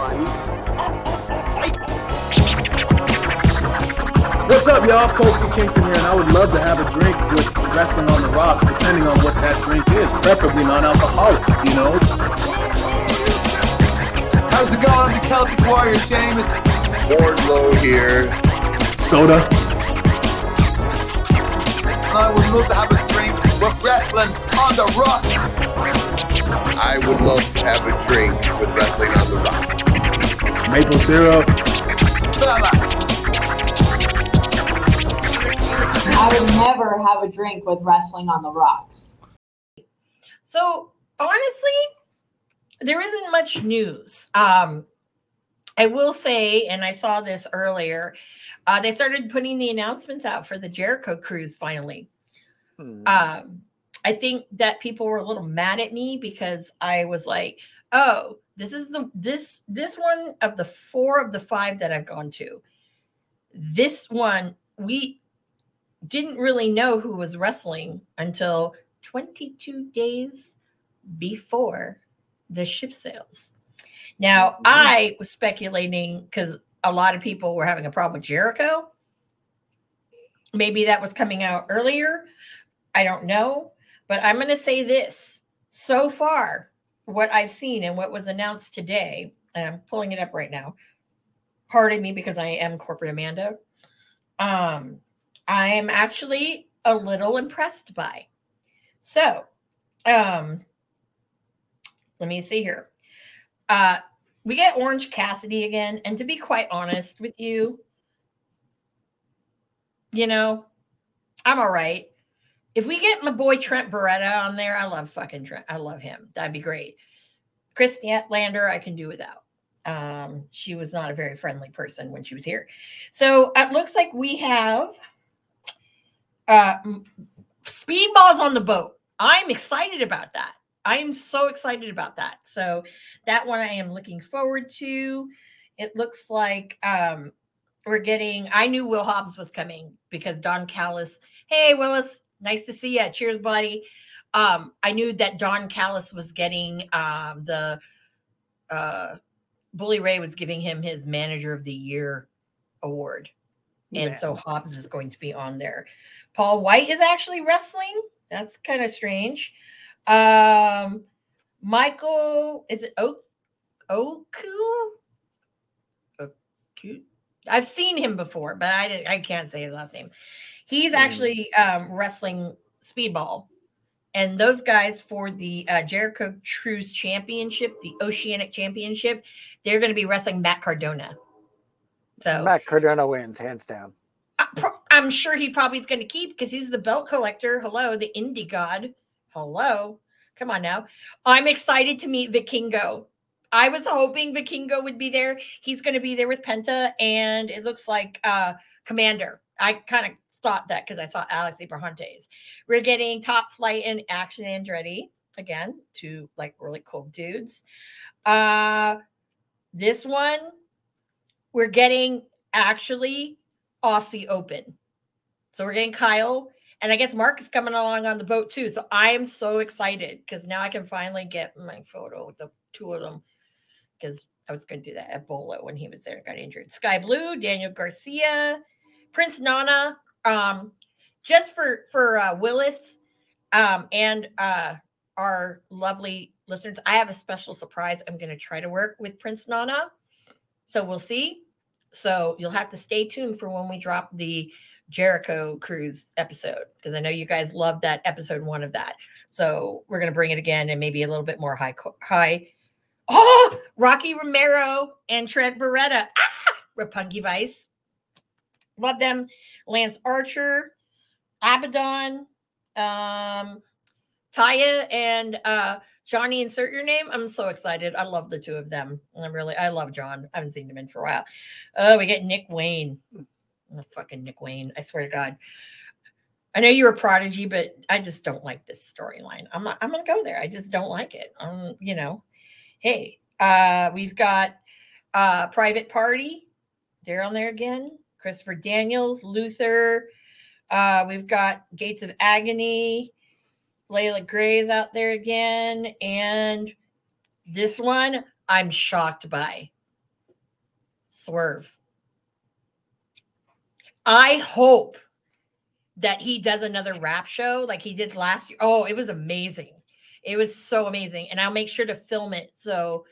one. What's up, y'all? Kofi Kingston here, and I would love to have a drink with Wrestling on the Rocks, depending on what that drink is, preferably non-alcoholic, you know? How's it going? I'm the Celtic Warrior, Sheamus. Wardlow here. Soda. I would love to have a drink with Wrestling on the Rocks. I would love to have a drink with Wrestling on the Rocks. Maple syrup. I would never have a drink with wrestling on the rocks. So honestly, there isn't much news. Um, I will say, and I saw this earlier, uh, they started putting the announcements out for the Jericho cruise finally. Hmm. Um, I think that people were a little mad at me because I was like, "Oh, this is the this this one of the four of the five that I've gone to. This one we didn't really know who was wrestling until 22 days before the ship sails. Now, I was speculating because a lot of people were having a problem with Jericho. Maybe that was coming out earlier. I don't know. But I'm going to say this so far, what I've seen and what was announced today, and I'm pulling it up right now. Pardon me because I am corporate Amanda. Um, I am actually a little impressed by. So, um, let me see here. Uh, we get Orange Cassidy again, and to be quite honest with you, you know, I'm all right. If we get my boy Trent Beretta on there, I love fucking Trent. I love him. That'd be great. Chris Lander, I can do without. Um, she was not a very friendly person when she was here. So it looks like we have uh speedballs on the boat. I'm excited about that. I am so excited about that. So that one I am looking forward to. It looks like um we're getting I knew Will Hobbs was coming because Don Callis, hey Willis, nice to see you. Cheers, buddy. Um, I knew that Don Callis was getting um the uh Bully Ray was giving him his manager of the year award. And Yeah. so Hobbs is going to be on there. Paul White is actually wrestling. That's kind of strange. Um, Michael, is it o- Oku? Oku? I've seen him before, but I, I can't say his last name. He's Hmm. actually um, wrestling speedball. And those guys for the uh, Jericho Cruise Championship, the Oceanic Championship, they're going to be wrestling Matt Cardona. So Matt Cardona wins hands down. I'm sure he probably is going to keep because he's the belt collector. Hello, the indie god. Hello. Come on now. I'm excited to meet Vikingo. I was hoping Vikingo would be there. He's going to be there with Penta, and it looks like uh Commander. I kind of thought that because I saw Alex Abrahantes. We're getting Top Flight and Action Andretti again, two like really cool dudes. Uh this one we're getting actually Aussie Open. So we're getting Kyle, and I guess Mark is coming along on the boat too. So I am so excited because now I can finally get my photo with the two of them. Because I was going to do that at Bolo when he was there and got injured. Skye Blue, Daniel Garcia, Prince Nana. Um, just for for uh, Willis um, and uh, our lovely listeners, I have a special surprise. I'm going to try to work with Prince Nana. So we'll see. So you'll have to stay tuned for when we drop the Jericho cruise episode because I know you guys loved that episode one of that. So we're gonna bring it again and maybe a little bit more high high. Oh, Rocky Romero and Trent Beretta, ah, Roppongi Vice, love them. Lance Archer, Abaddon, um, Taya, and uh, Johnny. Insert your name. I'm so excited. I love the two of them. I'm really, I love John. I haven't seen him in for a while. Oh, we get Nick Wayne. Oh, fucking Nick Wayne. I swear to God. I know you're a prodigy, but I just don't like this storyline. I'm I'm gonna go there. I just don't like it. Um, you know, hey, uh, we've got uh private party. They're on there again. Christopher Daniels, Luther. Uh, we've got Gates of Agony, Layla Gray's out there again, and this one I'm shocked by. Swerve. I hope that he does another rap show like he did last year. Oh, it was amazing. It was so amazing. And I'll make sure to film it. So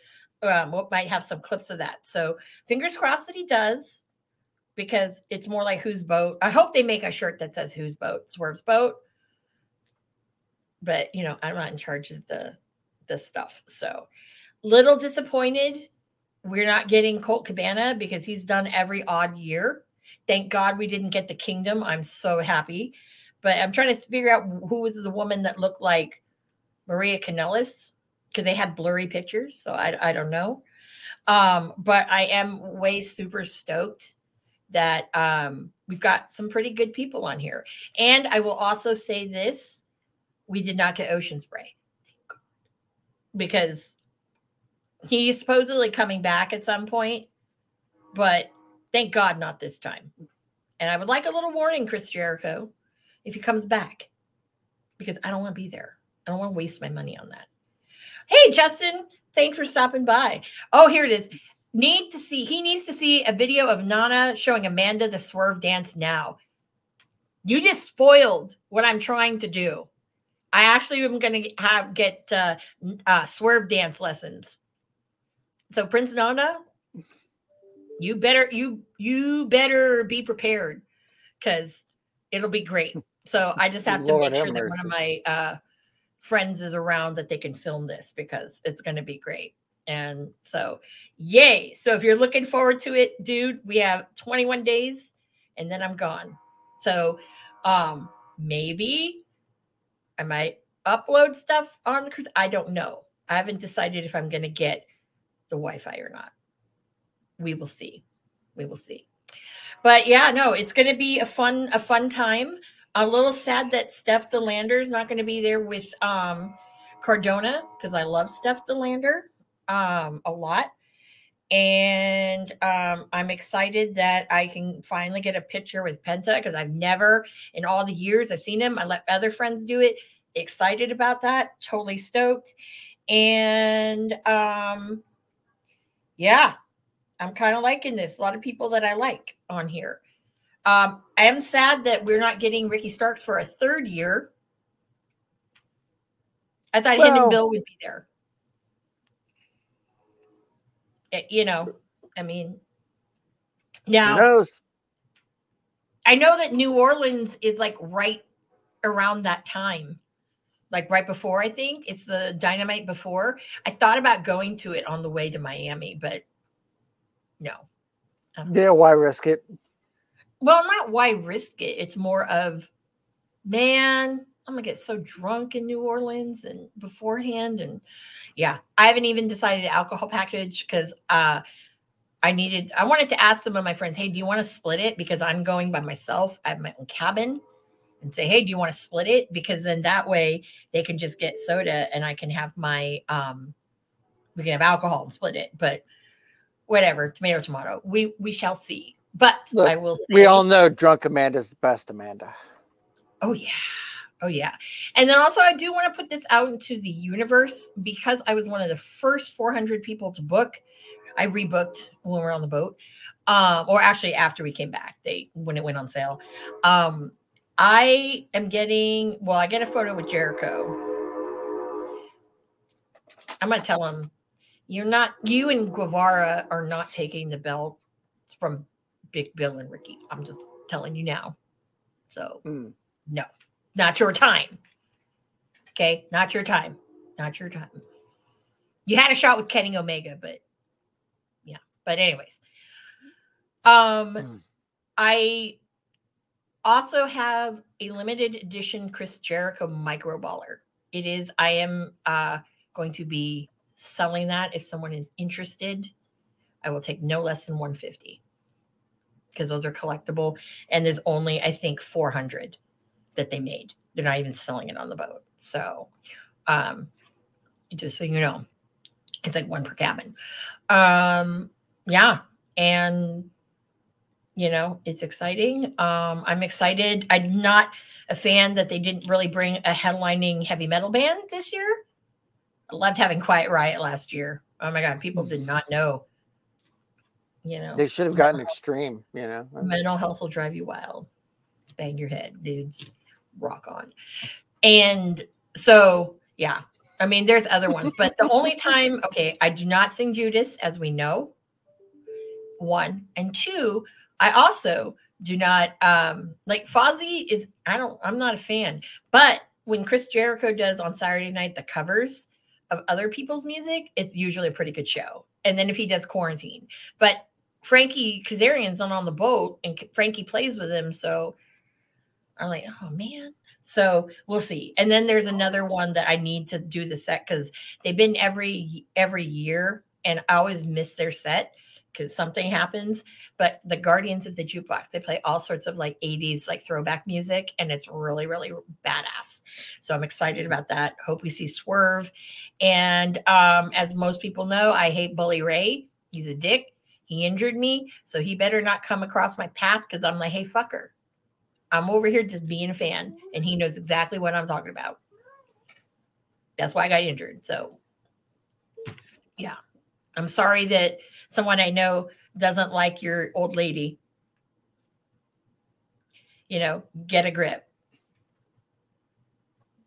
um, we might have some clips of that. So fingers crossed that he does because it's more like whose boat. I hope they make a shirt that says whose boat, Swerve's boat. But you know, I'm not in charge of the the stuff. So little disappointed we're not getting Colt Cabana because he's done every odd year. Thank God we didn't get the kingdom. I'm so happy. But I'm trying to figure out who was the woman that looked like Maria Kanellis because they had blurry pictures. So I, I don't know. Um, but I am way super stoked that um, we've got some pretty good people on here. And I will also say this we did not get ocean spray because he's supposedly coming back at some point, but thank God not this time. And I would like a little warning, Chris Jericho, if he comes back, because I don't want to be there. I don't want to waste my money on that. Hey, Justin, thanks for stopping by. Oh, here it is. Need to see, he needs to see a video of Nana showing Amanda the swerve dance now. You just spoiled what I'm trying to do. I actually am going to have get uh, uh, swerve dance lessons. So Prince Nana, you better you you better be prepared because it'll be great. So I just have to Lord make sure that one of my uh, friends is around that they can film this because it's going to be great. And so, yay! So if you're looking forward to it, dude, we have 21 days, and then I'm gone. So um maybe I might upload stuff on the cruise. I don't know. I haven't decided if I'm going to get the Wi-Fi or not. We will see. We will see. But yeah, no, it's going to be a fun a fun time. A little sad that Steph Delander is not going to be there with um Cardona because I love Steph Delander um a lot. And um, I'm excited that I can finally get a picture with Penta because I've never, in all the years I've seen him, I let other friends do it. Excited about that, totally stoked. And um, yeah, I'm kind of liking this. A lot of people that I like on here. Um, I am sad that we're not getting Ricky Starks for a third year. I thought him and Bill would be there. Eh, you know, I mean, Who now knows? I know that New Orleans is like right around that time, like right before, I think it's the dynamite before. I thought about going to it on the way to Miami, but no. Um, yeah, why risk it? Well, not why risk it. It's more of, man, I'm gonna get so drunk in New Orleans and beforehand, and yeah, I haven't even decided an alcohol package because uh, I needed. I wanted to ask some of my friends, hey, do you want to split it? Because I'm going by myself. Have my own cabin, and say, hey, do you want to split it? Because then that way they can just get soda, and I can have my um, we can have alcohol and split it. But whatever, tomato, tomato. We we shall see. But Look, I will. Say, We all know drunk Amanda's the best Amanda. Oh yeah. Oh yeah. And then also I do want to put this out into the universe because I was one of the first 400 people to book. I rebooked when we were on the boat. Um, or actually after we came back, they when it went on sale. Um, I am getting well, I get a photo with Jericho. I'm gonna tell him you're not you and Guevara are not taking the belt from Big Bill and Ricky. I'm just telling you now. So Mm. no, not your time. Okay, not your time. Not your time. You had a shot with Kenny Omega, but yeah. But anyways, um, Mm. I also have a limited edition Chris Jericho Micro Brawler. It is. I am uh, going to be selling that if someone is interested. I will take no less than 150 because those are collectible, and there's only I think 400 that they made. They're not even selling it on the boat. So, um, just so you know, it's like one per cabin. Um, yeah, and you know, it's exciting. Um, I'm excited. I'm not a fan that they didn't really bring a headlining heavy metal band this year. I loved having Quiet Riot last year. Oh my god, people did not know. You know, They should have gotten extreme, you know. mental health will drive you wild. Bang your head, dudes. Rock on. And so, yeah, I mean, there's other ones, but the only time, okay, I do not sing Judas, as we know. One and two, I also do not um like Fozzy is. I don't. I'm not a fan, but when Chris Jericho does on Saturday night the covers of other people's music, it's usually a pretty good show. And then if he does quarantine, but Frankie Kazarian's not on the boat, and Frankie plays with him, so I'm like, oh man. So we'll see. And then there's another one that I need to do the set because they've been every every year, and I always miss their set because something happens. But the Guardians of the Jukebox, they play all sorts of like 80s like throwback music, and it's really, really badass. So I'm excited about that. Hope we see Swerve. And um, as most people know, I hate Bully Ray. He's a dick. He injured me, so he better not come across my path because I'm like, hey, fucker. I'm over here just being a fan, and he knows exactly what I'm talking about. That's why I got injured. So, yeah, I'm sorry that someone I know doesn't like your old lady. You know, get a grip.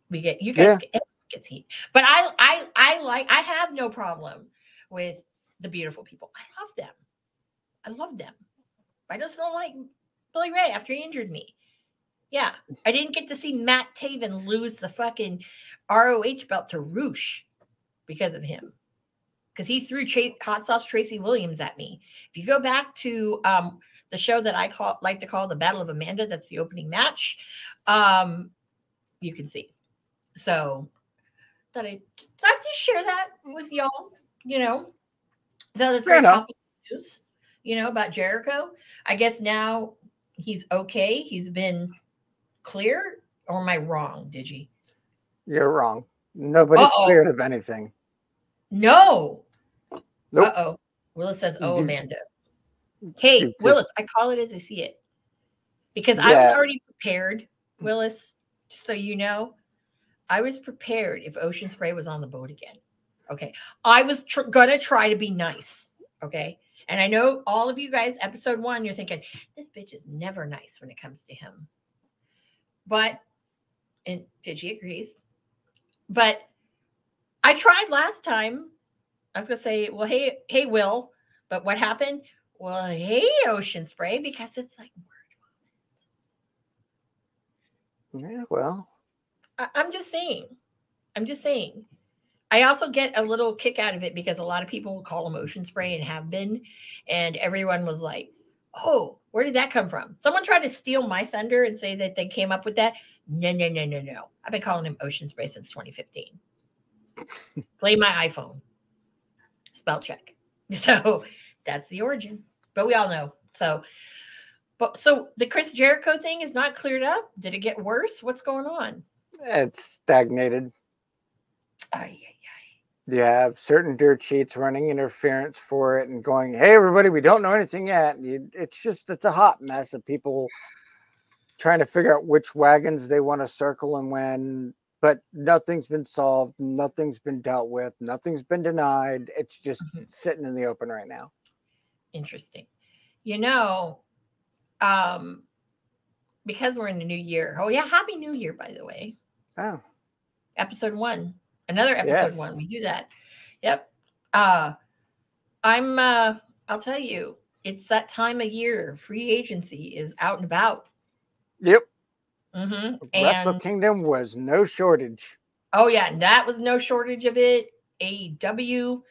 We get you guys Yeah. get, gets heat, but I I I like I have no problem with the beautiful people. I love them. I love them. I just don't like Bully Ray after he injured me. Yeah, I didn't get to see Matt Taven lose the fucking ROH belt to Rush because of him. Because he threw Tra- hot sauce Tracy Williams at me. If you go back to um, the show that I call like to call the Battle of Amanda, that's the opening match. Um, you can see. So that I thought I'd just share that with y'all. You know, so Fair very topical news. You know about Jericho. I guess now he's okay. He's been clear, or am I wrong, Digi? You're wrong. Nobody's Uh-oh. cleared of anything. No. Nope. Uh oh. Willis says, "Oh, You- Amanda." Hey, just- Willis, I call it as I see it because I was already prepared. Willis, just so you know, I was prepared if Ocean Spray was on the boat again. Okay, I was tr- gonna try to be nice. Okay, and I know all of you guys, episode one, you're thinking this bitch is never nice when it comes to him. But and Digi agrees. But I tried last time. I was gonna say, well, hey, hey, Will, but what happened? Well, hey, Ocean Spray, because it's like Yeah, well, I, I'm just saying. I'm just saying. I also get a little kick out of it because a lot of people will call Ocean Spray and have been, and everyone was like, "Oh, where did that come from?" Someone tried to steal my thunder and say that they came up with that. No, no, no, no, no. I've been calling him Ocean Spray since 2015. Play my iPhone. Spell check. So that's the origin. But we all know. So, but so the Chris Jericho thing is not cleared up. Did it get worse? What's going on? it's stagnated. Ay, ay, You have certain dirt sheets running interference for it and going, hey, everybody, we don't know anything yet. It's just, it's a hot mess of people trying to figure out which wagons they want to circle and when, but nothing's been solved. Nothing's been dealt with. Nothing's been denied. It's just Mhm. sitting in the open right now. interesting. You know, um, because we're in the new year. Oh yeah, happy new year, by the way. Oh, Episode one. Another episode Yes. one. We do that. Yep. Uh I'm uh I'll tell you, it's that time of year. Free agency is out and about. yep. hmm Wrestle And Kingdom was no shortage. Oh yeah, and that was no shortage of it. AEW,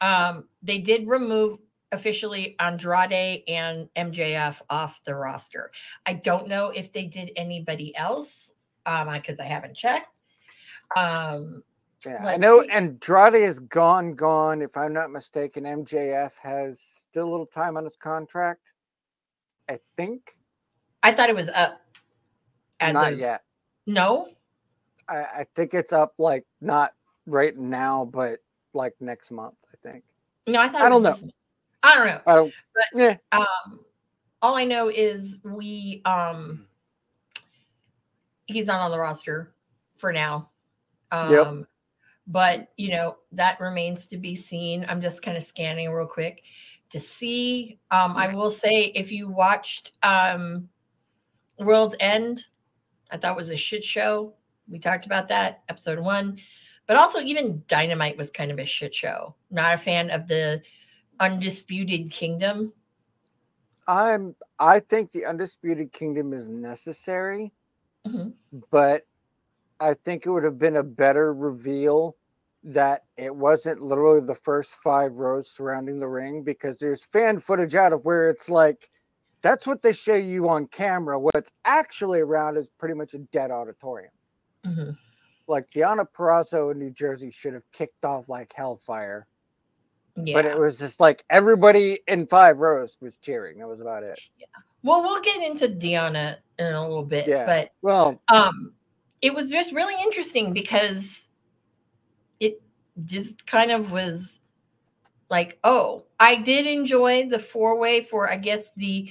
um, they did remove officially Andrade and MJF off the roster. I don't know if they did anybody else, um, because I haven't checked. Um, Yeah, I know see. Andrade is gone, gone. If I'm not mistaken, MJF has still a little time on his contract. I think. I thought it was up. As not of, yet. No, I, I think it's up like not right now, but like next month, I think. no, I thought I it don't know. this month. I don't know. I don't But- yeah. um all i know is we um he's not on the roster for now um Yep. But you know that remains to be seen i'm just kind of scanning real quick to see. Um, I will say, if you watched um, World's End, I thought it was a shit show. We talked about that episode one, but also even Dynamite was kind of a shit show. Not a fan of the Undisputed Kingdom. I'm I think the Undisputed Kingdom is necessary, Mhm. but I think it would have been a better reveal that it wasn't literally the first five rows surrounding the ring because there's fan footage out of where it's like that's what they show you on camera. What's actually around is pretty much a dead auditorium. Mhm. Like Deonna Purrazzo in New Jersey should have kicked off like hellfire, Yeah. but it was just like everybody in five rows was cheering. That was about it. Yeah. Well, we'll get into Deonna in a little bit, Yeah. but Well, um it was just really interesting because it just kind of was like oh i did enjoy the four way for i guess the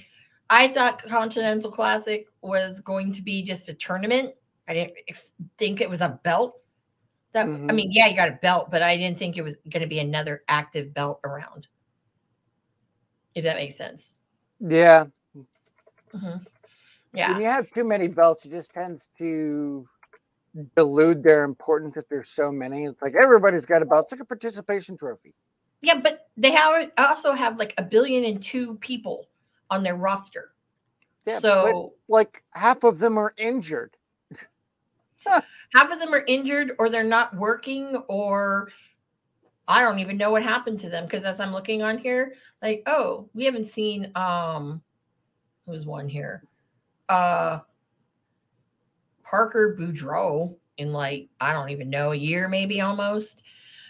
i thought continental classic was going to be just a tournament i didn't ex- think it was a belt that i Mhm. mean yeah you got a belt but i didn't think it was going to be another active belt around if that makes sense yeah, Mhm. yeah when you have too many belts, it just tends to delude their importance if there's so many. It's like everybody's got a belt. It's like a participation trophy. Yeah, but they have also have like a billion and two people on their roster. Yeah, so like half of them are injured. half of them are injured or they're not working or I don't even know what happened to them because as I'm looking on here, like, oh, we haven't seen um who's one here? Uh Parker Boudreaux in like, I don't even know, a year maybe almost.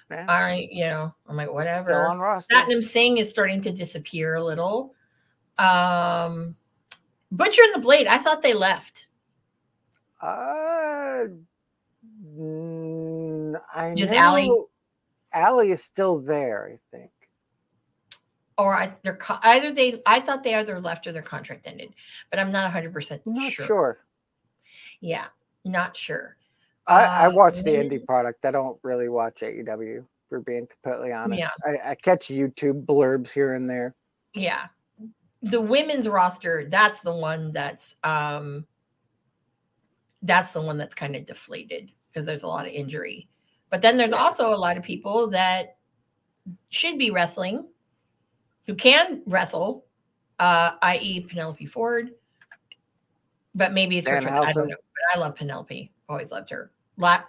Yeah, I, you know, I'm like, whatever. Still on roster. Satnam Singh is starting to disappear a little. Um, Butcher and the Blade, I thought they left. Uh, mm, I Just know Allie? Allie is still there, I think. Or I, they're co- either they, I thought they either left or their contract ended, but I'm not 100% not sure. sure. Yeah, not sure. I, I watch the Um, indie product. I don't really watch AEW, for being completely honest. Yeah. I, I catch YouTube blurbs here and there. Yeah. The women's roster, that's the one that's, um, that's the one that's kind of deflated because there's a lot of injury. But then there's also a lot of people that should be wrestling who can wrestle, uh, i.e., Penelope Ford. But maybe it's turn. I don't know. I love Penelope. Always loved her. La-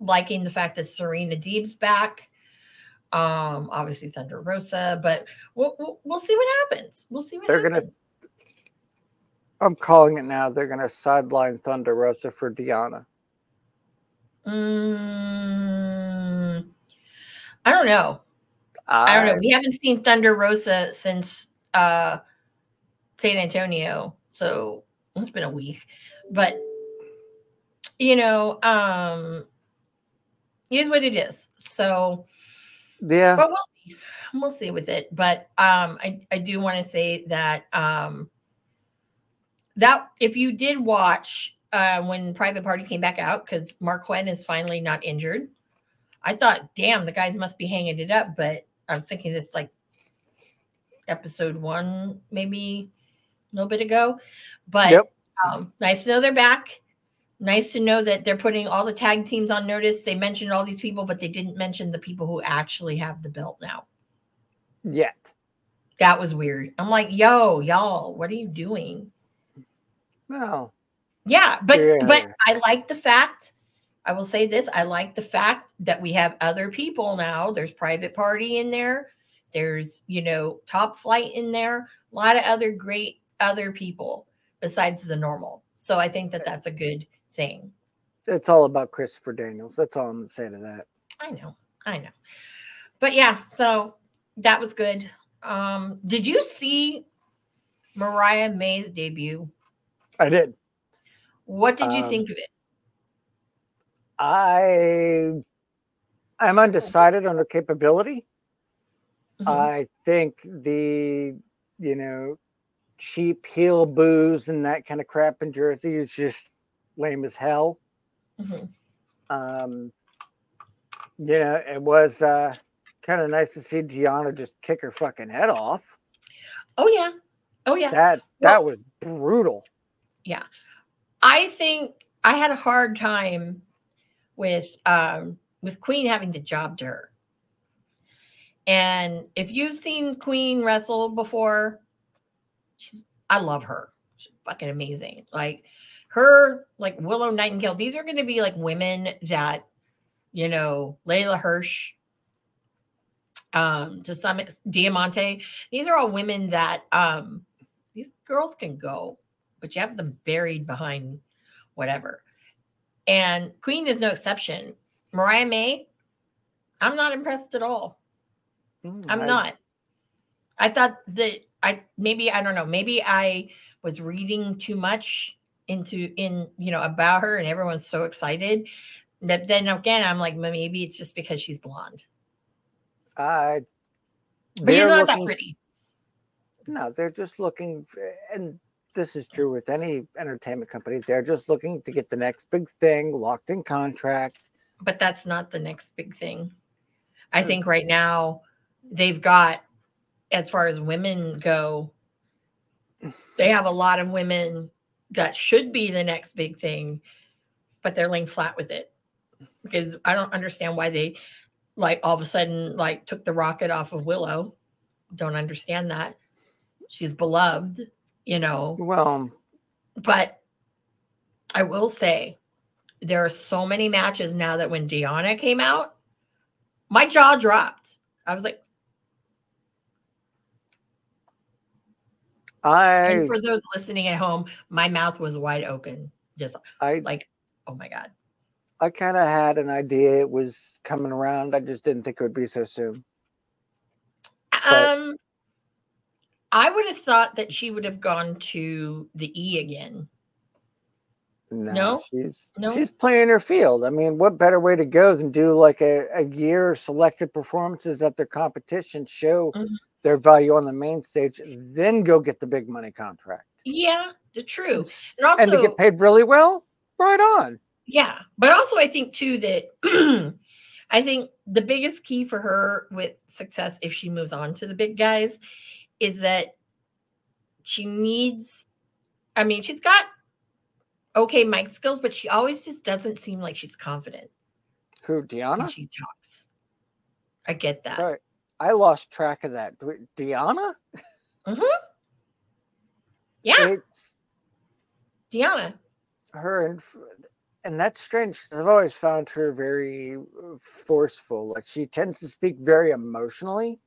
liking the fact that Serena Deeb's back. Um, obviously Thunder Rosa, but we'll, we'll we'll see what happens. We'll see what They're gonna- I'm calling it now. They're going to sideline Thunder Rosa for Deonna. Mm, I don't know. I don't know. We haven't seen Thunder Rosa since uh San Antonio, so it's been a week. But you know, um is what it is. So Yeah. but we'll see. We'll see with it. But um I, I do want to say that um that if you did watch uh when Private Party came back out, because Marq Quen is finally not injured. I thought, damn, the guys must be hanging it up, but I was thinking this like episode one, maybe a little bit ago. But Yep. um, nice to know they're back. Nice to know that they're putting all the tag teams on notice. They mentioned all these people, but they didn't mention the people who actually have the belt now. Yet. That was weird. I'm like, yo, y'all, what are you doing? Well. Yeah, but but I like the fact. I will say this: I like the fact that we have other people now. There's private party in there. There's you know top flight in there. A lot of other great other people besides the normal. So I think that that's a good thing. It's all about Christopher Daniels. That's all I'm going to say to that. I know, I know. But yeah, so that was good. Um, did you see Mariah May's debut? I did. What did you Um, think of it? I I'm undecided on her capability. Mhm. I think the you know cheap heel booze and that kind of crap in Jersey is just lame as hell. Mhm. Um, you know, it was uh, kind of nice to see Gianna just kick her fucking head off. Oh yeah. Oh yeah. That that was brutal. Yeah, I think I had a hard time with um with Queen having to job to her. And if you've seen Queen wrestle before, she's I love her. She's fucking amazing. Like her, like Willow Nightingale, these are gonna be like women that, you know, Leyla Hirsch, um, to some Diamante, these are all women that um these girls can go, but you have them buried behind whatever. And Queen is no exception. Mariah May, I'm not impressed at all. Mm, I'm I- not. I thought that I maybe I don't know, maybe I was reading too much into in you know about her and everyone's so excited that then again I'm like maybe it's just because she's blonde. I. But she's not that pretty. No, they're just looking, and this is true with any entertainment company. They're just looking to get the next big thing, locked in contract. but that's not the next big thing. I Hmm. think right now they've got, as far as women go, they have a lot of women that should be the next big thing, but they're laying flat with it because I don't understand why they like all of a sudden like took the rocket off of Willow. Don't understand that. She's beloved, you know Well, but I will say there are so many matches now that when Deonna came out, my jaw dropped. I was like, I and for those listening at home, my mouth was wide open, just I like, oh my god. I kind of had an idea it was coming around. I just didn't think it would be so soon. But- Um, I would have thought that she would have gone to the E again. No, No? she's No? she's playing her field. I mean, what better way to go than do like a, a year of selected performances at their competition, show Mhm. Their value on the main stage, then go get the big money contract. Yeah, the true. And also, and to get paid really well, right on. Yeah, but also I think too that I think the biggest key for her with success if she moves on to the big guys is that she needs I mean, she's got okay mic skills, but she always just doesn't seem like she's confident Who, when Deonna? she talks. I get that. Sorry, I lost track of that. Do- Deonna? Yeah, It's Deonna. her and and that's strange. I've always found her very uh, forceful. Like she tends to speak very emotionally.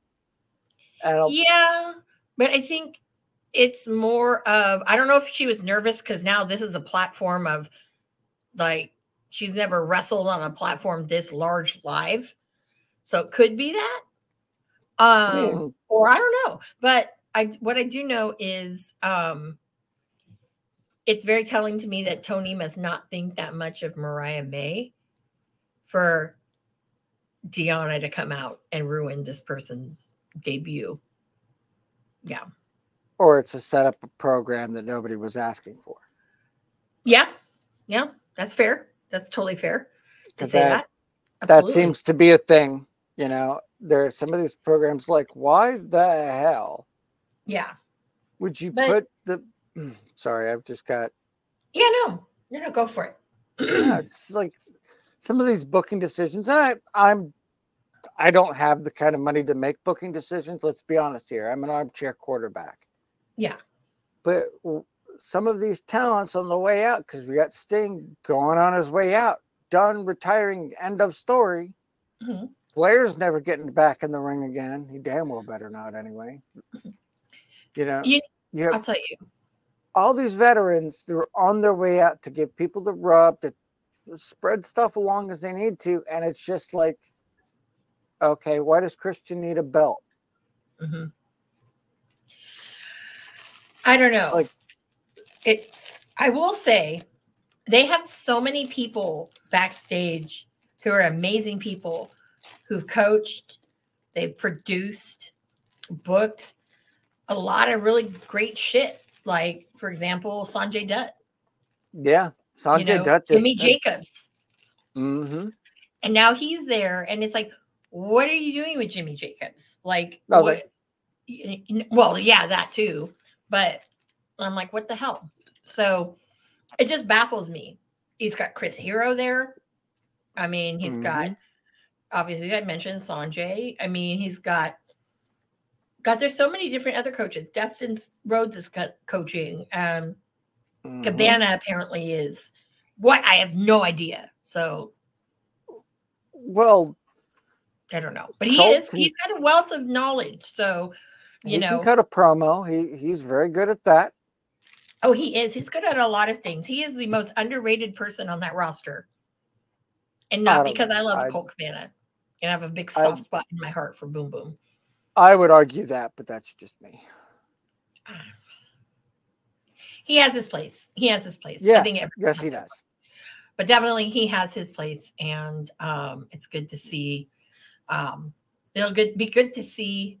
Yeah, but I think it's more of I don't know if she was nervous because now this is a platform of like she's never wrestled on a platform this large live, so it could be that. Um, mean, or I don't know, but I what I do know is um it's very telling to me that Tony must not think that much of Mariah May for Deonna to come out and ruin this person's debut. Yeah. or it's a setup a program that nobody was asking for. Yeah. Yeah. That's fair. That's totally fair to say that, that. that seems to be a thing. You know, there are some of these programs like, why the hell Yeah. would you But- put the sorry, I've just got Yeah, no. No, no, go for it. yeah, it's like some of these booking decisions. And I, I'm, I don't have the kind of money to make booking decisions. Let's be honest here. I'm an armchair quarterback. Yeah. But some of these talents on the way out, because we got Sting going on his way out, done retiring. End of story. Mhm. Flair's never getting back in the ring again. He damn well better not anyway. You know, You- you I'll tell you. all these veterans they're on their way out to give people the rub to spread stuff along as they need to and it's just like okay why does christian need a belt Mhm. I don't know. Like- it's I will say they have so many people backstage who are amazing people who've coached, they've produced, booked a lot of really great shit. Like, for example, Sanjay Dutt, yeah sanjay you know, dutt Jimmy Jacobs. mm-hmm. And now he's there, and it's like, what are you doing with Jimmy Jacobs? Like, No, what, y- y- well, yeah, that too. But I'm like, what the hell? So it just baffles me. He's got Chris Hero there. I mean, he's got obviously I mentioned Sanjay. I mean, he's got got there's so many different other coaches. Dustin Rhodes is co- coaching. Um, Mhm. Cabana apparently is what I have no idea. So Well, I don't know, but he Colt is. He's got a wealth of knowledge. So you know, cut a promo. He he's very good at that. oh, he is. He's good at a lot of things. He is the most underrated person on that roster, and not don't because I love I- Colt Cabana, and I have a big I- soft spot in my heart for Boom Boom. I would argue that, but that's just me. He has his place. He has his place. I Yes, think yes, he does. But definitely, he has his place, and um, it's good to see. Um, it'll good be good to see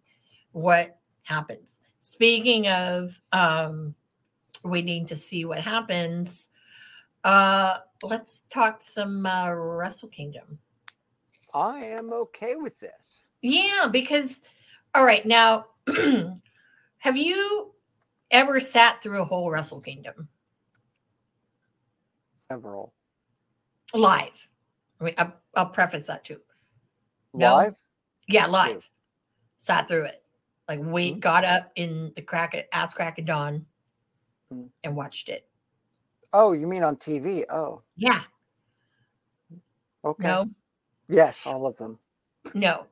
what happens. Speaking of um, waiting to see what happens, uh, let's talk some uh, Wrestle Kingdom. I am okay with this. Yeah, because all right now, have you ever sat through a whole Wrestle Kingdom? Several live. I mean, I'll, I'll preface that too. No. live. Yeah, live. Sat through it. Like wait, Mhm. got up in the crack at ass crack of dawn Mhm. and watched it. Oh, you mean on TV? Oh, Yeah. okay. No, Yes, all of them. no.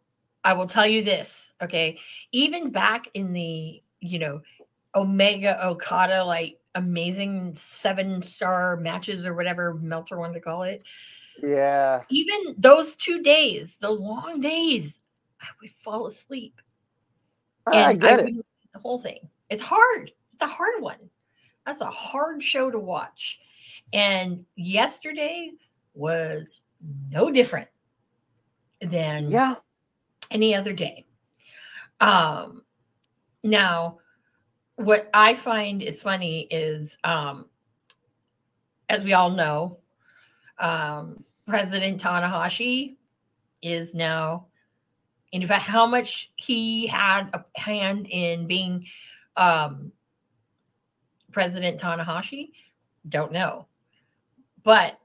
I will tell you this. Okay. Even back in the, you know, Omega Okada, like amazing seven star matches or whatever Meltzer wanted to call it. Yeah. Even those two days, those long days, I would fall asleep. I get it. wouldn't see The whole thing. It's hard. It's a hard one. That's a hard show to watch. And yesterday was no different than Yeah. any other day. Um, now, what I find is funny is, um, as we all know, um, President Tanahashi is now, in fact, how much he had a hand in being um, President Tanahashi, don't know. But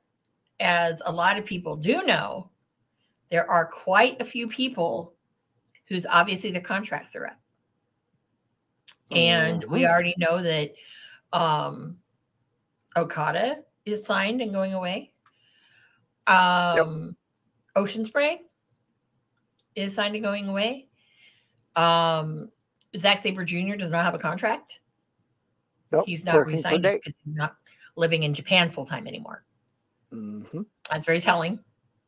as a lot of people do know, there are quite a few people whose obviously the contracts are up. And we Mhm. already know that um, Okada is signed and going away. Um, Ocean Spray is signed and going away. Um, Zack Sabre Jr. does not have a contract. Nope, He's not resigning because he's not living in Japan full time anymore. Mhm. That's very telling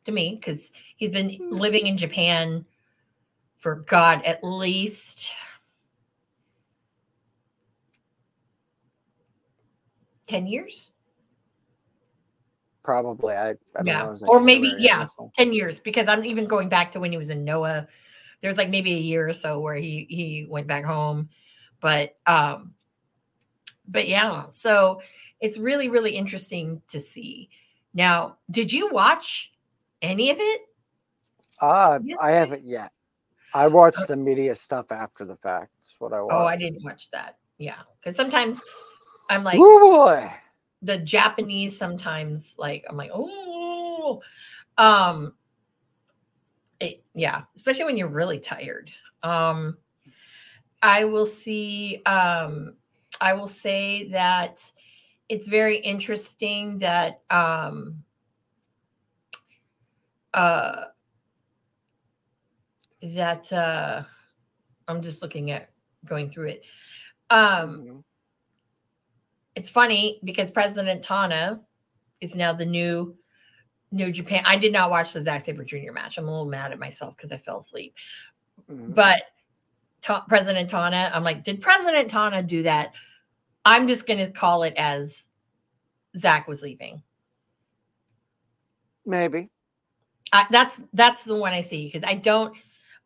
to me because he's been Hmm. living in Japan for God at least ten years. Probably. I, I Yeah, or maybe yeah, honestly. ten years because I'm even going back to when he was in Noah. There's like maybe a year or so where he he went back home, but um, but yeah, so it's really really interesting to see. Now, did you watch any of it? Uh, Yes, I haven't yet. I watched the media stuff after the fact. That's what I watched. Oh, I didn't watch that. Yeah, because sometimes I'm like oh boy. the Japanese. Sometimes like I'm like oh, um, it, yeah, especially when you're really tired. Um, I will see. Um, I will say that it's very interesting that um, uh, that uh, I'm just looking at going through it. Um, Mhm. it's funny because President Tana is now the new New Japan. I did not watch the Zack Sabre Jr. match. I'm a little mad at myself because I fell asleep. Mhm. But Ta- President Tana, I'm like, did President Tana do that? I'm just going to call it as Zach was leaving. Maybe. I, that's that's the one I see because I don't.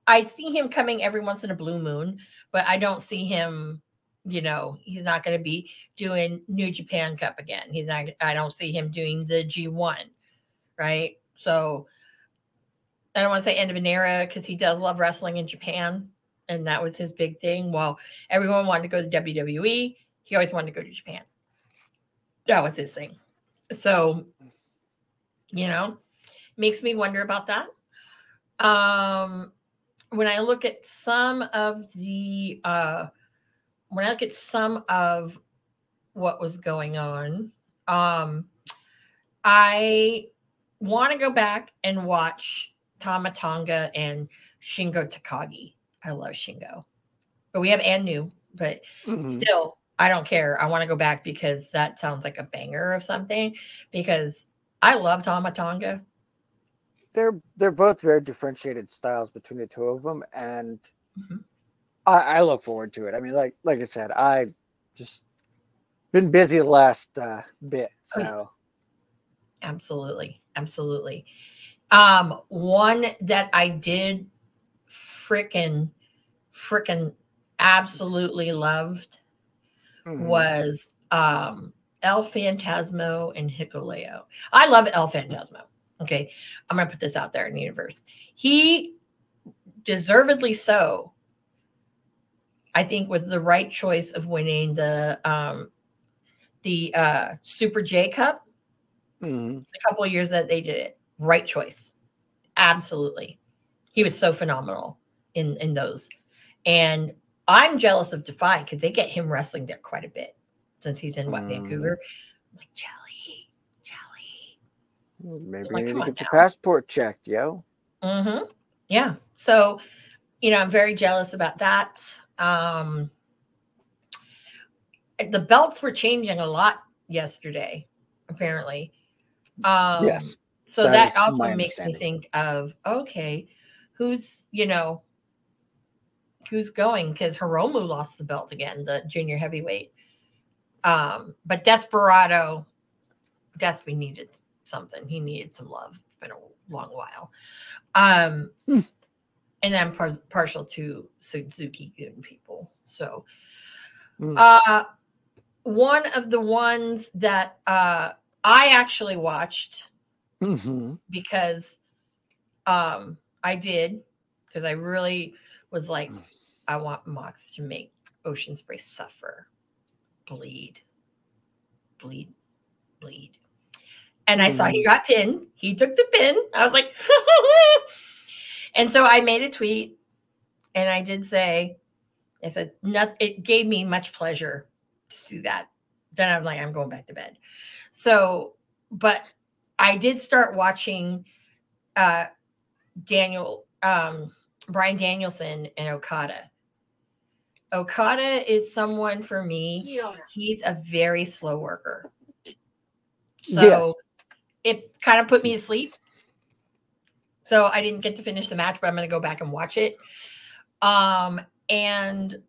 I see him coming every once in a blue moon, but I don't see him. You know, he's not going to be doing New Japan Cup again. He's not. I don't see him doing the G one, right? So I don't want to say end of an era because he does love wrestling in Japan, and that was his big thing. While everyone wanted to go to WWE, he always wanted to go to Japan. That was his thing. So, you know, makes me wonder about that. Um, when I look at some of the uh when I look at some of what was going on, um, I want to go back and watch Tama Tonga and Shingo Takagi. I love Shingo, but we have Anu, but Mhm. still, I don't care. I want to go back because that sounds like a banger of something. Because I love Tama Tonga. They're they're both very differentiated styles between the two of them, and Mhm. I, I look forward to it. I mean, like like I said, I just been busy the last uh, bit, Oh, so Absolutely. Absolutely. Um, one that I did frickin' frickin' absolutely loved mhm. was um El Phantasmo and Hikuleo. I love El Phantasmo. Okay. I'm gonna put this out there in the universe. He deservedly so, I think was the right choice of winning the um the uh Super J Cup Mhm. a couple of years that they did it. Right choice. Absolutely. He was so phenomenal in in those. And I'm jealous of Defy because they get him wrestling there quite a bit since he's in what Mm. Vancouver. I'm like jelly, jelly. maybe like, you need to get your passport checked, yo. Mm-hmm. Yeah. So, you know, I'm very jealous about that. Um the belts were changing a lot yesterday, apparently. Um yes, so That that, also makes me think of okay who's you know who's going because hiromu lost the belt again the junior heavyweight um but desperado desperate needed something he needed some love it's been a long while um Hmm. and i'm par- partial to suzuki gun people so Hmm. uh one of the ones that uh i actually watched Mhm. because um I did because I really was like Mm. I want Mox to make Ocean Spray suffer, bleed, bleed, bleed. And I saw he Mhm. got pinned. He took the pin. I was like, and so I made a tweet and I did say, I said, not, it gave me much pleasure to see that. Then I'm like, I'm going back to bed. So, but I did start watching uh Daniel um Bryan Danielson and Okada. Okada is someone for me. He's a very slow worker. So Yes. it kind of put me to sleep. So I didn't get to finish the match, but I'm going to go back and watch it. Um and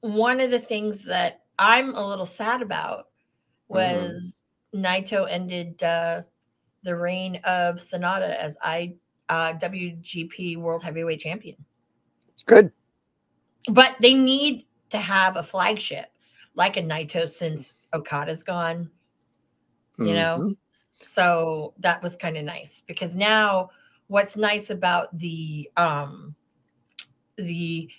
one of the things that I'm a little sad about was Naito ended uh, the reign of SANADA as I uh, WGP World Heavyweight Champion. Good. But they need to have a flagship like a Naito since Okada's gone. You know? Mhm. So that was kind of nice because now what's nice about the um the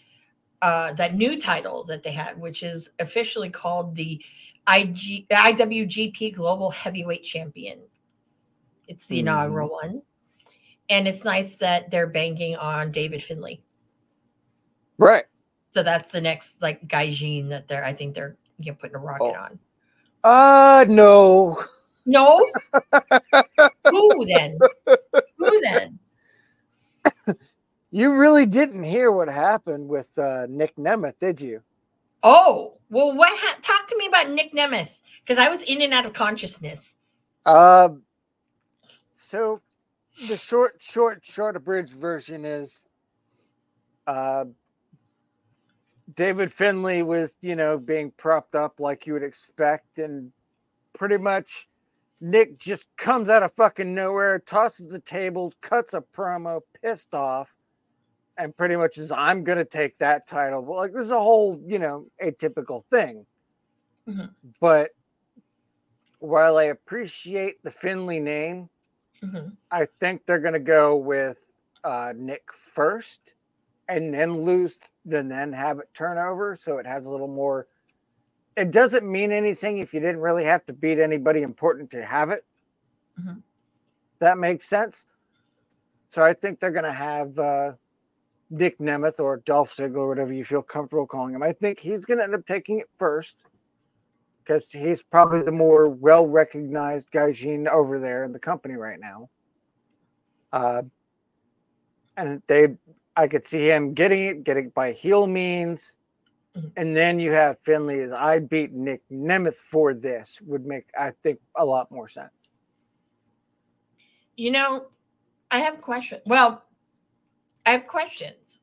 uh that new title that they had, which is officially called the IG IWGP Global Heavyweight Champion. It's the inaugural one. And it's nice that they're banking on David Finlay. Right. So that's the next like Gaijin that they're I think they're you know, putting a rocket Oh. on. Uh no. No. Who then? Who then? You really didn't hear what happened with uh, Nick Nemeth, did you? Oh, well, what? Ha- talk to me about Nick Nemeth because I was in and out of consciousness. Uh, so the short, short, short abridged version is uh, David Finlay was, you know, being propped up like you would expect, and pretty much Nick just comes out of fucking nowhere, tosses the tables, cuts a promo, pissed off, and pretty much is, I'm going to take that title. But like, there's a whole, you know, atypical thing. Mhm. But while I appreciate the Finley name, Mhm. I think they're going to go with uh, Nick first, and then lose, then then have it turn over, so it has a little more. It doesn't mean anything if you didn't really have to beat anybody important to have it. Mhm. That makes sense. So I think they're going to have uh, Nick Nemeth or Dolph Ziggler, whatever you feel comfortable calling him. I think he's going to end up taking it first because he's probably the more well recognized Gaijin over there in the company right now. Uh, and they, I could see him getting it, getting it by heel means. Mhm. And then you have Finlay as I beat Nick Nemeth for this would make, I think, a lot more sense. You know, I have questions. Well, I have questions.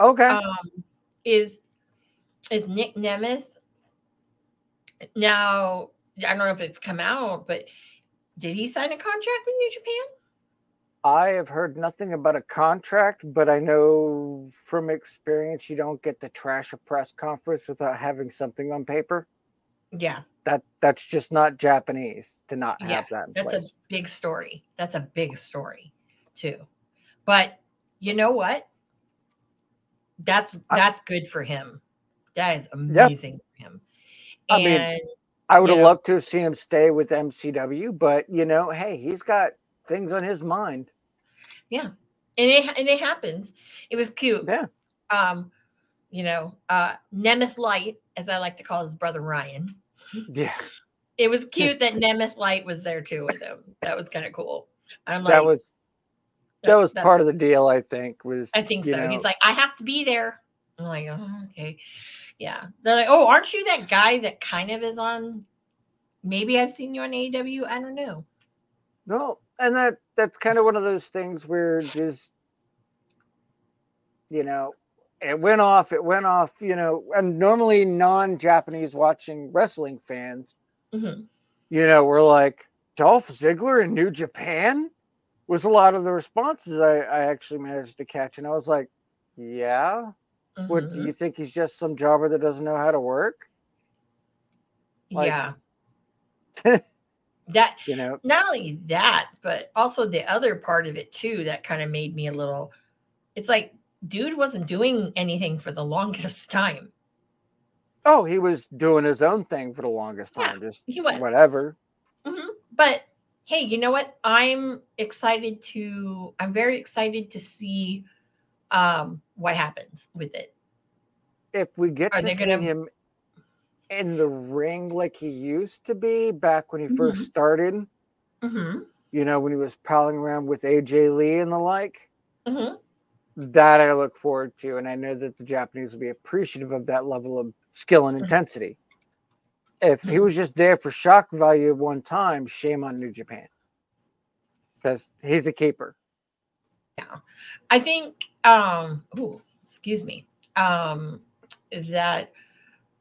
Okay. Um, is is Nick Nemeth now? I don't know if it's come out, but did he sign a contract with New Japan? I have heard nothing about a contract, but I know from experience you don't get to trash a press conference without having something on paper. Yeah, That that's just not Japanese to not Yeah, have that that's place. a big story. That's a big story, too. But you know what? That's I- that's good for him. That is Yeah. amazing for him. I mean, I would have know- loved to have seen him stay with MCW, but you know, hey, he's got things on his mind. And it and it happens. It was cute. Yeah. Um, you know, uh Nemeth Light, as I like to call his brother Ryan. Yeah, It was cute that Nemeth Light was there too with him. That was kind of cool. I'm like that was that was that- part of the deal. I think was I think so. know, He's like, I have to be there. I'm like, oh, okay. Yeah. They're like, oh, aren't you that guy that kind of is on? Maybe I've seen you on aw I don't know. No, and that that's kind of one of those things where just you know, it went off, it went off, you know, and normally non-Japanese watching wrestling fans, Mhm. you know, were like Dolph Ziggler in New Japan was a lot of the responses I, I actually managed to catch, and I was like, yeah, what do Mhm. you think he's just some jobber that doesn't know how to work? like- yeah. that You know, not only that, but also the other part of it too that kind of made me a little. It's like dude wasn't doing anything for the longest time. oh, he was doing his own thing for the longest Yeah, time, just He was. whatever. Mhm. But hey, you know what? I'm excited to. I'm very excited to see um, what happens with it. if we get Are to see gonna- him in the ring like he used to be back when he Mm-hmm. first started, hmm you know, when he was palling around with AJ Lee and the like, hmm that I look forward to. And I know that the Japanese will be appreciative of that level of skill and Mhm. intensity. If he was just there for shock value one time, shame on New Japan. Because he's a keeper. Yeah. I think. Um, ooh, excuse me. Um, that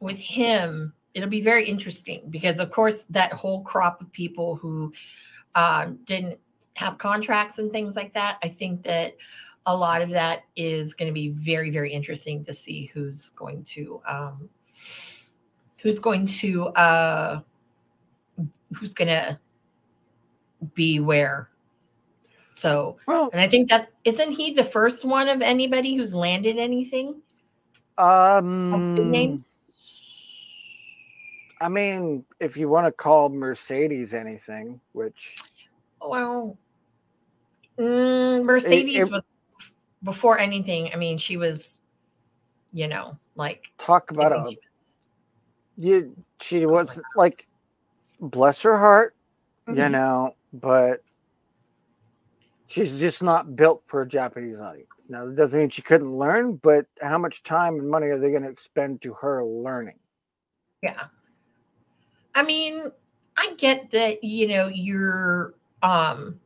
with him, it'll be very interesting because, of course, that whole crop of people who uh, didn't have contracts and things like that. I think that a lot of that is going to be very, very interesting to see who's going to um, who's going to uh, who's going to be where. So, Well, and I think that isn't he the first one of anybody who's landed anything? um, names? I mean, if you want to call Mercedes anything, which Well, mm, Mercedes it- was before anything. I mean, she was, you know, like talk about a she was- you she was like bless her heart you Mhm. know but she's just not built for a japanese audience now that doesn't mean she couldn't learn but how much time and money are they going to expend to her learning Yeah. I mean, I get that, you know, you're um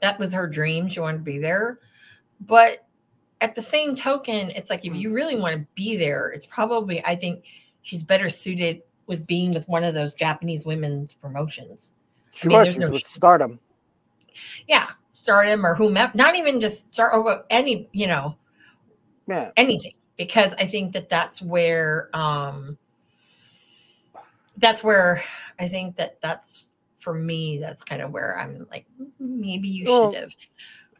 that was her dream. She wanted to be there. But at the same token, it's like if you really want to be there, it's probably I think she's better suited with being with one of those Japanese women's promotions. she mean, was there's she was no with stardom Yeah, stardom or whomever, not even just start or any, you know, yeah anything because i think that that's where um that's where i think that that's for me that's kind of where i'm like "Mm, maybe you Well, should have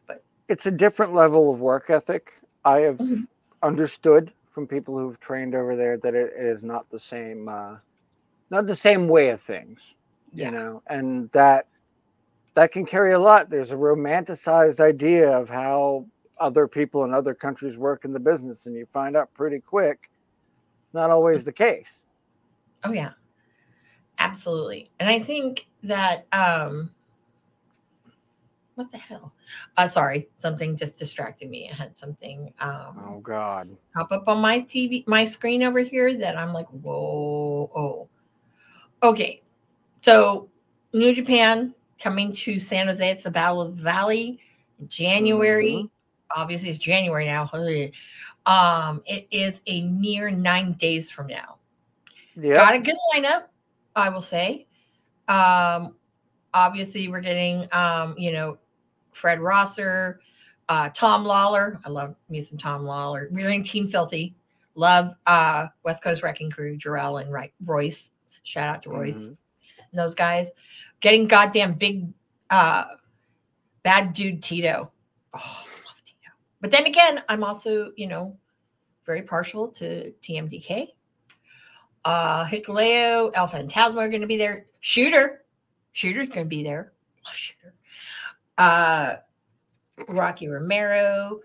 But it's a different level of work ethic. I have Mhm. understood from people who've trained over there that it, it is not the same, uh, not the same way of things, Yeah. you know, and that that can carry a lot. There's a romanticized idea of how other people in other countries work in the business, and you find out pretty quick, not always the case. Oh yeah. Absolutely. And I think that um what the hell? Uh sorry, something just distracted me. I had something um Oh God. pop up on my TV, my screen over here that I'm like, whoa, oh. Okay. So New Japan coming to San Jose. It's the Battle of the Valley in January. Mhm. Obviously, it's January now. Um, it is a mere nine days from now. Yeah. Got a good lineup, I will say. Um, obviously, we're getting um, you know, Fred Rosser, uh, Tom Lawlor. I love me some Tom Lawlor. We're getting Team Filthy. Love uh West Coast Wrecking Crew, Jorel and Royce. Shout out to Royce and those guys. Getting goddamn big uh bad dude Tito. Oh, love Tito. But then again, I'm also, you know, very partial to TMDK. Uh Hikuleo, El Phantasmo are gonna be there. Shooter. Shooter's gonna be there. Love Shooter. Uh Rocky Romero,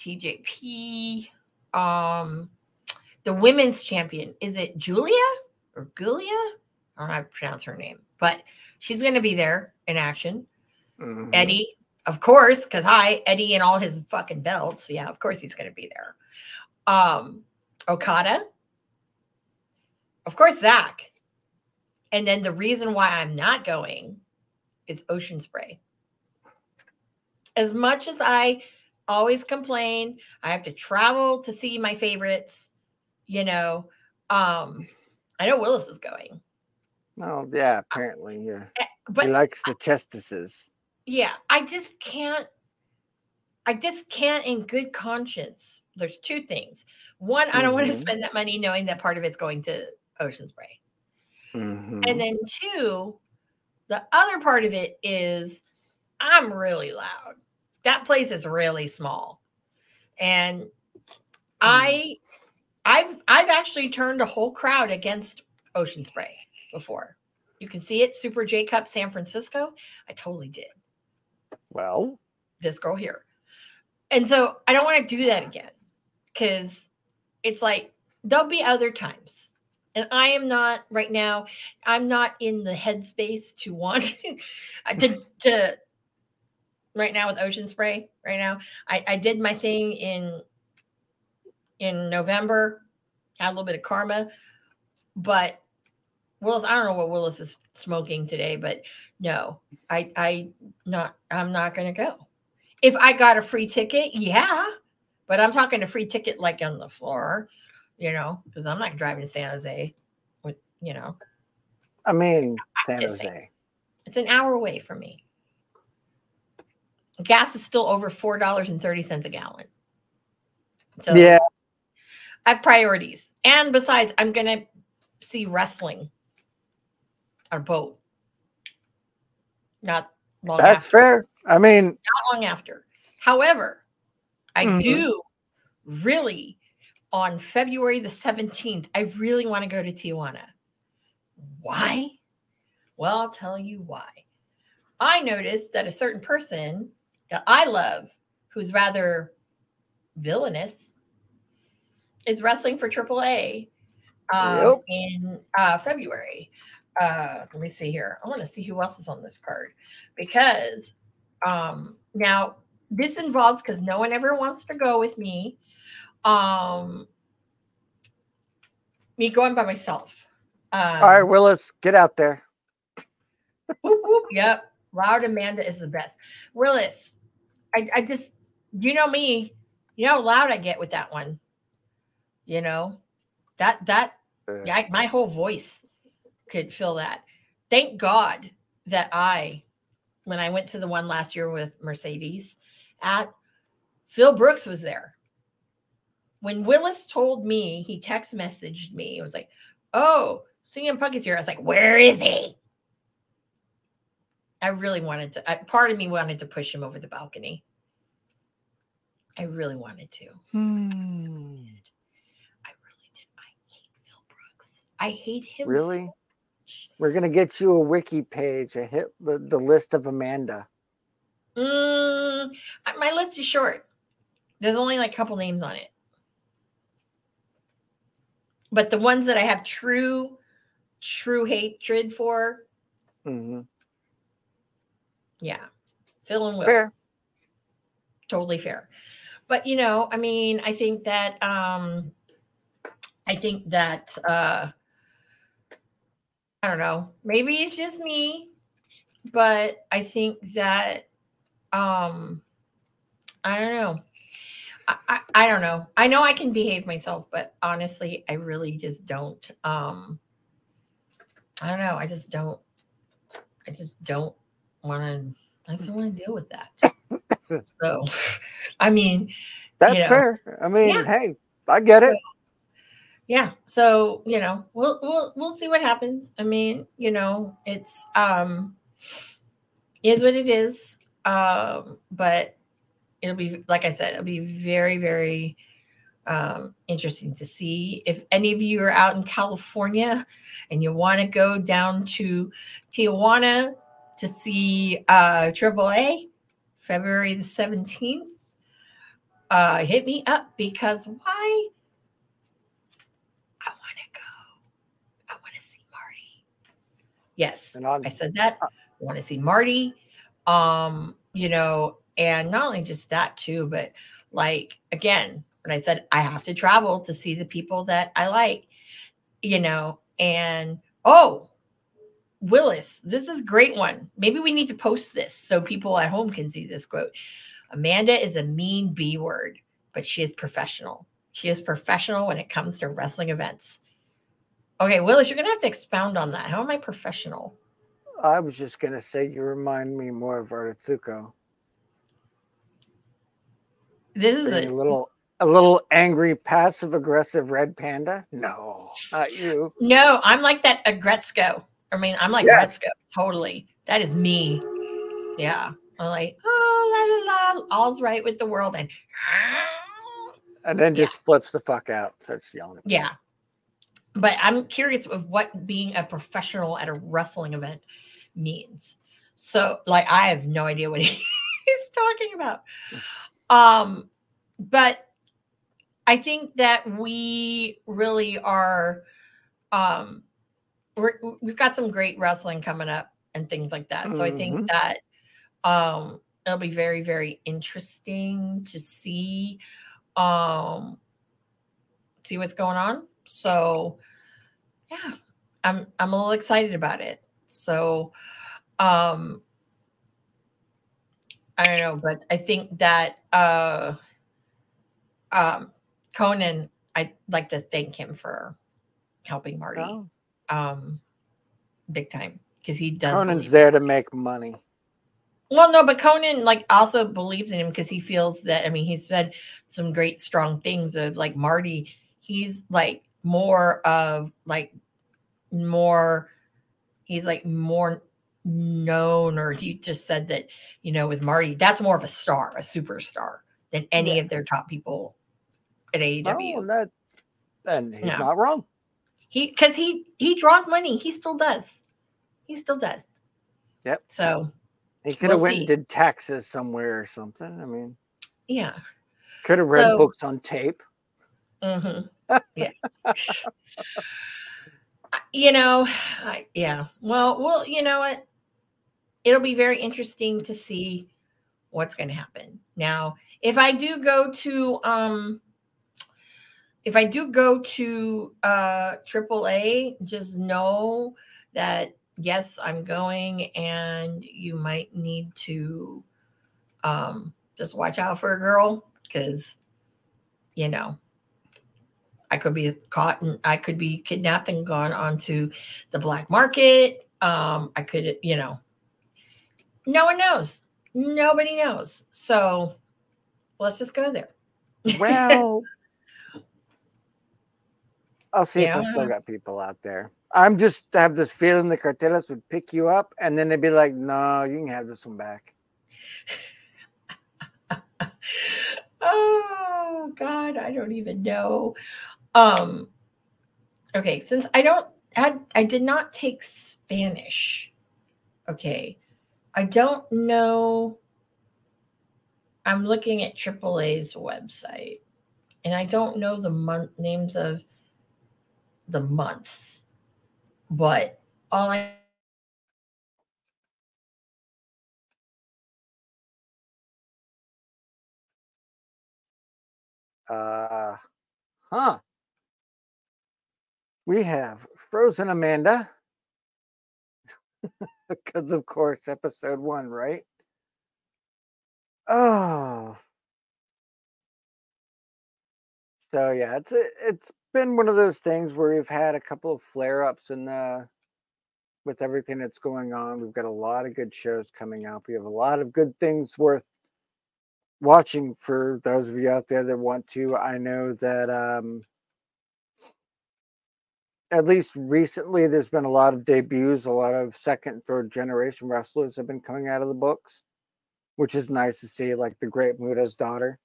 TJP, um the women's champion. Is it Julia or Julia? I don't know how to pronounce her name, but she's going to be there in action. Mhm. Eddie, of course, because hi, Eddie and all his fucking belts. Yeah, of course he's going to be there. Um, Okada, of course, Zach. And then the reason why I'm not going is Ocean Spray. As much as I always complain, I have to travel to see my favorites, you know. Um, I know Willis is going, Oh yeah, apparently, yeah. but he likes the chestises. yeah i just can't i just can't in good conscience there's two things one i don't want to spend that money knowing that part of it's going to ocean spray. Mhm. and then two the other part of it is i'm really loud. That place is really small. And i i've i've actually turned a whole crowd against ocean spray before. You can see it super j cup san francisco? I totally did. Well, this girl here. And so I don't want to do that again because it's like there'll be other times. And I am not right now, I'm not in the headspace to want to, to right now with ocean spray right now. I, I did my thing in in November, had a little bit of karma, but Willis, I don't know what Willis is smoking today, but no, I I not I'm not gonna go. If I got a free ticket, yeah, but I'm talking a free ticket like on the floor, you know, because I'm not driving to San Jose. With you know, I mean, San just saying. Jose. it's an hour away from me. Gas is still over four dollars and thirty cents a gallon. So Yeah. I have priorities, and besides, I'm gonna see wrestling on a boat. Not long That's after. fair. I mean, not long after. However, I Mhm. do really on February the 17th, I really want to go to Tijuana. Why? Well, I'll tell you why. I noticed that a certain person that I love, who's rather villainous, is wrestling for AAA um, Yep. in uh, February. Uh, let me see here. I want to see who else is on this card because um, now this involves because no one ever wants to go with me. Um, me going by myself. Um, all right, Willis, get out there. whoop, whoop, yep. Loud Amanda is the best. Willis, I, I just, you know me, you know how loud I get with that one. You know, that, that, yeah, I- my whole voice could fill that. Thank God that I, when I went to the one last year with Mercedes at, Phil Brooks was there. When Willis told me, he text messaged me. It was like, "Oh, CM Punk is here." I was like, "Where is he?" I really wanted to. I, part of me wanted to push him over the balcony. I really wanted to. Hmm. I really did. I hate Phil Brooks. I hate him. so Really? much. We're gonna get you a wiki page. A hit the, the list of Amanda. Mm, my list is short. There's only like a couple names on it. But the ones that I have true, true hatred for, hmm yeah, Phil and Will. Fair. totally fair but you know i mean i think that um i think that uh i don't know maybe it's just me but i think that um i don't know I, I, don't know i know i can behave myself but honestly i really just don't um i don't know i just don't i just don't want to i just don't want to deal with that so i mean That's know. fair. I mean, Yeah. hey, I get So, it. yeah so you know we'll we'll we'll see what happens i mean you know it's um is what it is um but it'll be like i said it'll be very very um interesting to see if any of you are out in california and you want to go down to tijuana to see uh aaa february the 17th uh hit me up because why I want to go. I want to see Marty. Yes, I said that. I want to see Marty. Um, you know, and not only just that too, but like again, when I said I have to travel to see the people that I like, you know, and oh, Willis, this is a great one. Maybe we need to post this so people at home can see this quote. Amanda is a mean B word, but she is professional. She is professional when it comes to wrestling events. Okay, Willis, you're gonna have to expound on that. How am I professional? I was just gonna say you remind me more of Artsuko. This is a a little a little angry, passive aggressive red panda. No, not you. no. I'm like that Aggretsuko. I mean, I'm like Yes. Gretzko. Totally. That is me. Yeah. I'm like, oh la la la, all's right with the world, and And then Yeah. just flips the fuck out, starts yelling. Yeah. But I'm curious of what being a professional at a wrestling event means. So, like, I have no idea what he's talking about. Um, but I think that we really are um we're, we've got some great wrestling coming up and things like that. So I think Mhm. that um it'll be very, very interesting to see um see what's going on. So yeah, I'm I'm a little excited about it. So um I don't know, but I think that uh um Konnan, I'd like to thank him for helping Marty Oh, um big time because he does Konnan's there to make money. well, no, but Konnan like also believes in him because he feels that I mean he's said some great strong things of like Marty. He's like more of like more. He's like more known, or he just said that you know with Marty, that's more of a star, a superstar than any Yeah. of their top people at AEW. Oh, that and he's No. not wrong. He because he he draws money. He still does. He still does. Yep. So He could have We'll went see. and did taxes somewhere or something. I mean, yeah. could have read So- books on tape. hmm Yeah. you know, I, yeah. Well, well, you know what? It'll be very interesting to see what's going to happen. Now, if I do go to um if I do go to uh AAA, just know that yes, I'm going and you might need to um just watch out for a girl because you know I could be caught and I could be kidnapped and gone onto the black market. Um, I could, you know, no one knows. Nobody knows. So let's just go there. Well, I'll see if I still got people out there. I'm just I have this feeling the cartelas would pick you up and then they'd be like, no, you can have this one back. oh God, I don't even know. Um, okay, since I don't had I did not take Spanish. Okay, I don't know. I'm looking at AAA's website, and I don't know the month names of the months, but all I Uh, huh. We have Frozen Amanda. because, of course, episode one, right? Oh. So yeah, it's a, it's been one of those things where we've had a couple of flare ups in the with everything that's going on. We've got a lot of good shows coming out. We have a lot of good things worth watching for those of you out there that want to. I know that um, at least recently there's been a lot of debuts, a lot of second, third generation wrestlers have been coming out of the books, which is nice to see, like the Great Muta's daughter.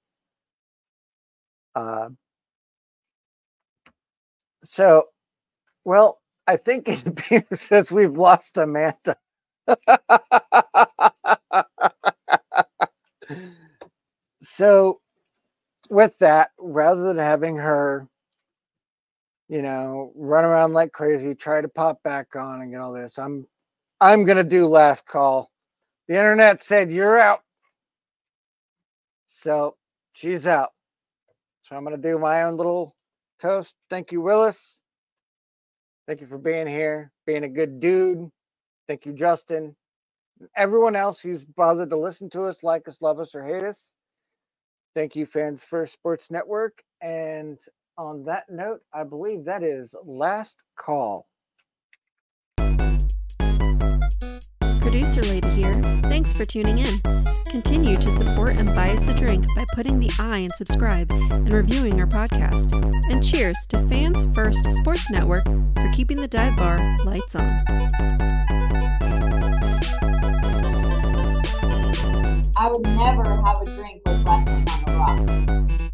Uh, so, well, I think it appears as we've lost Amanda. so with that rather than having her you know run around like crazy try to pop back on and get all this. I'm i'm gonna do last call. The internet said you're out. So she's out. So i'm gonna do my own little toast. Thank you willis. Thank you for being here being a good dude. Thank you justin. Everyone else who's bothered to listen to us like us love us or hate us Thank you, Fans First Sports Network. And on that note, I believe that is last call. Producer Lady here. Thanks for tuning in. Continue to support and buy us a drink by putting the I in subscribe and reviewing our podcast. And cheers to Fans First Sports Network for keeping the dive bar lights on. I would never have a drink with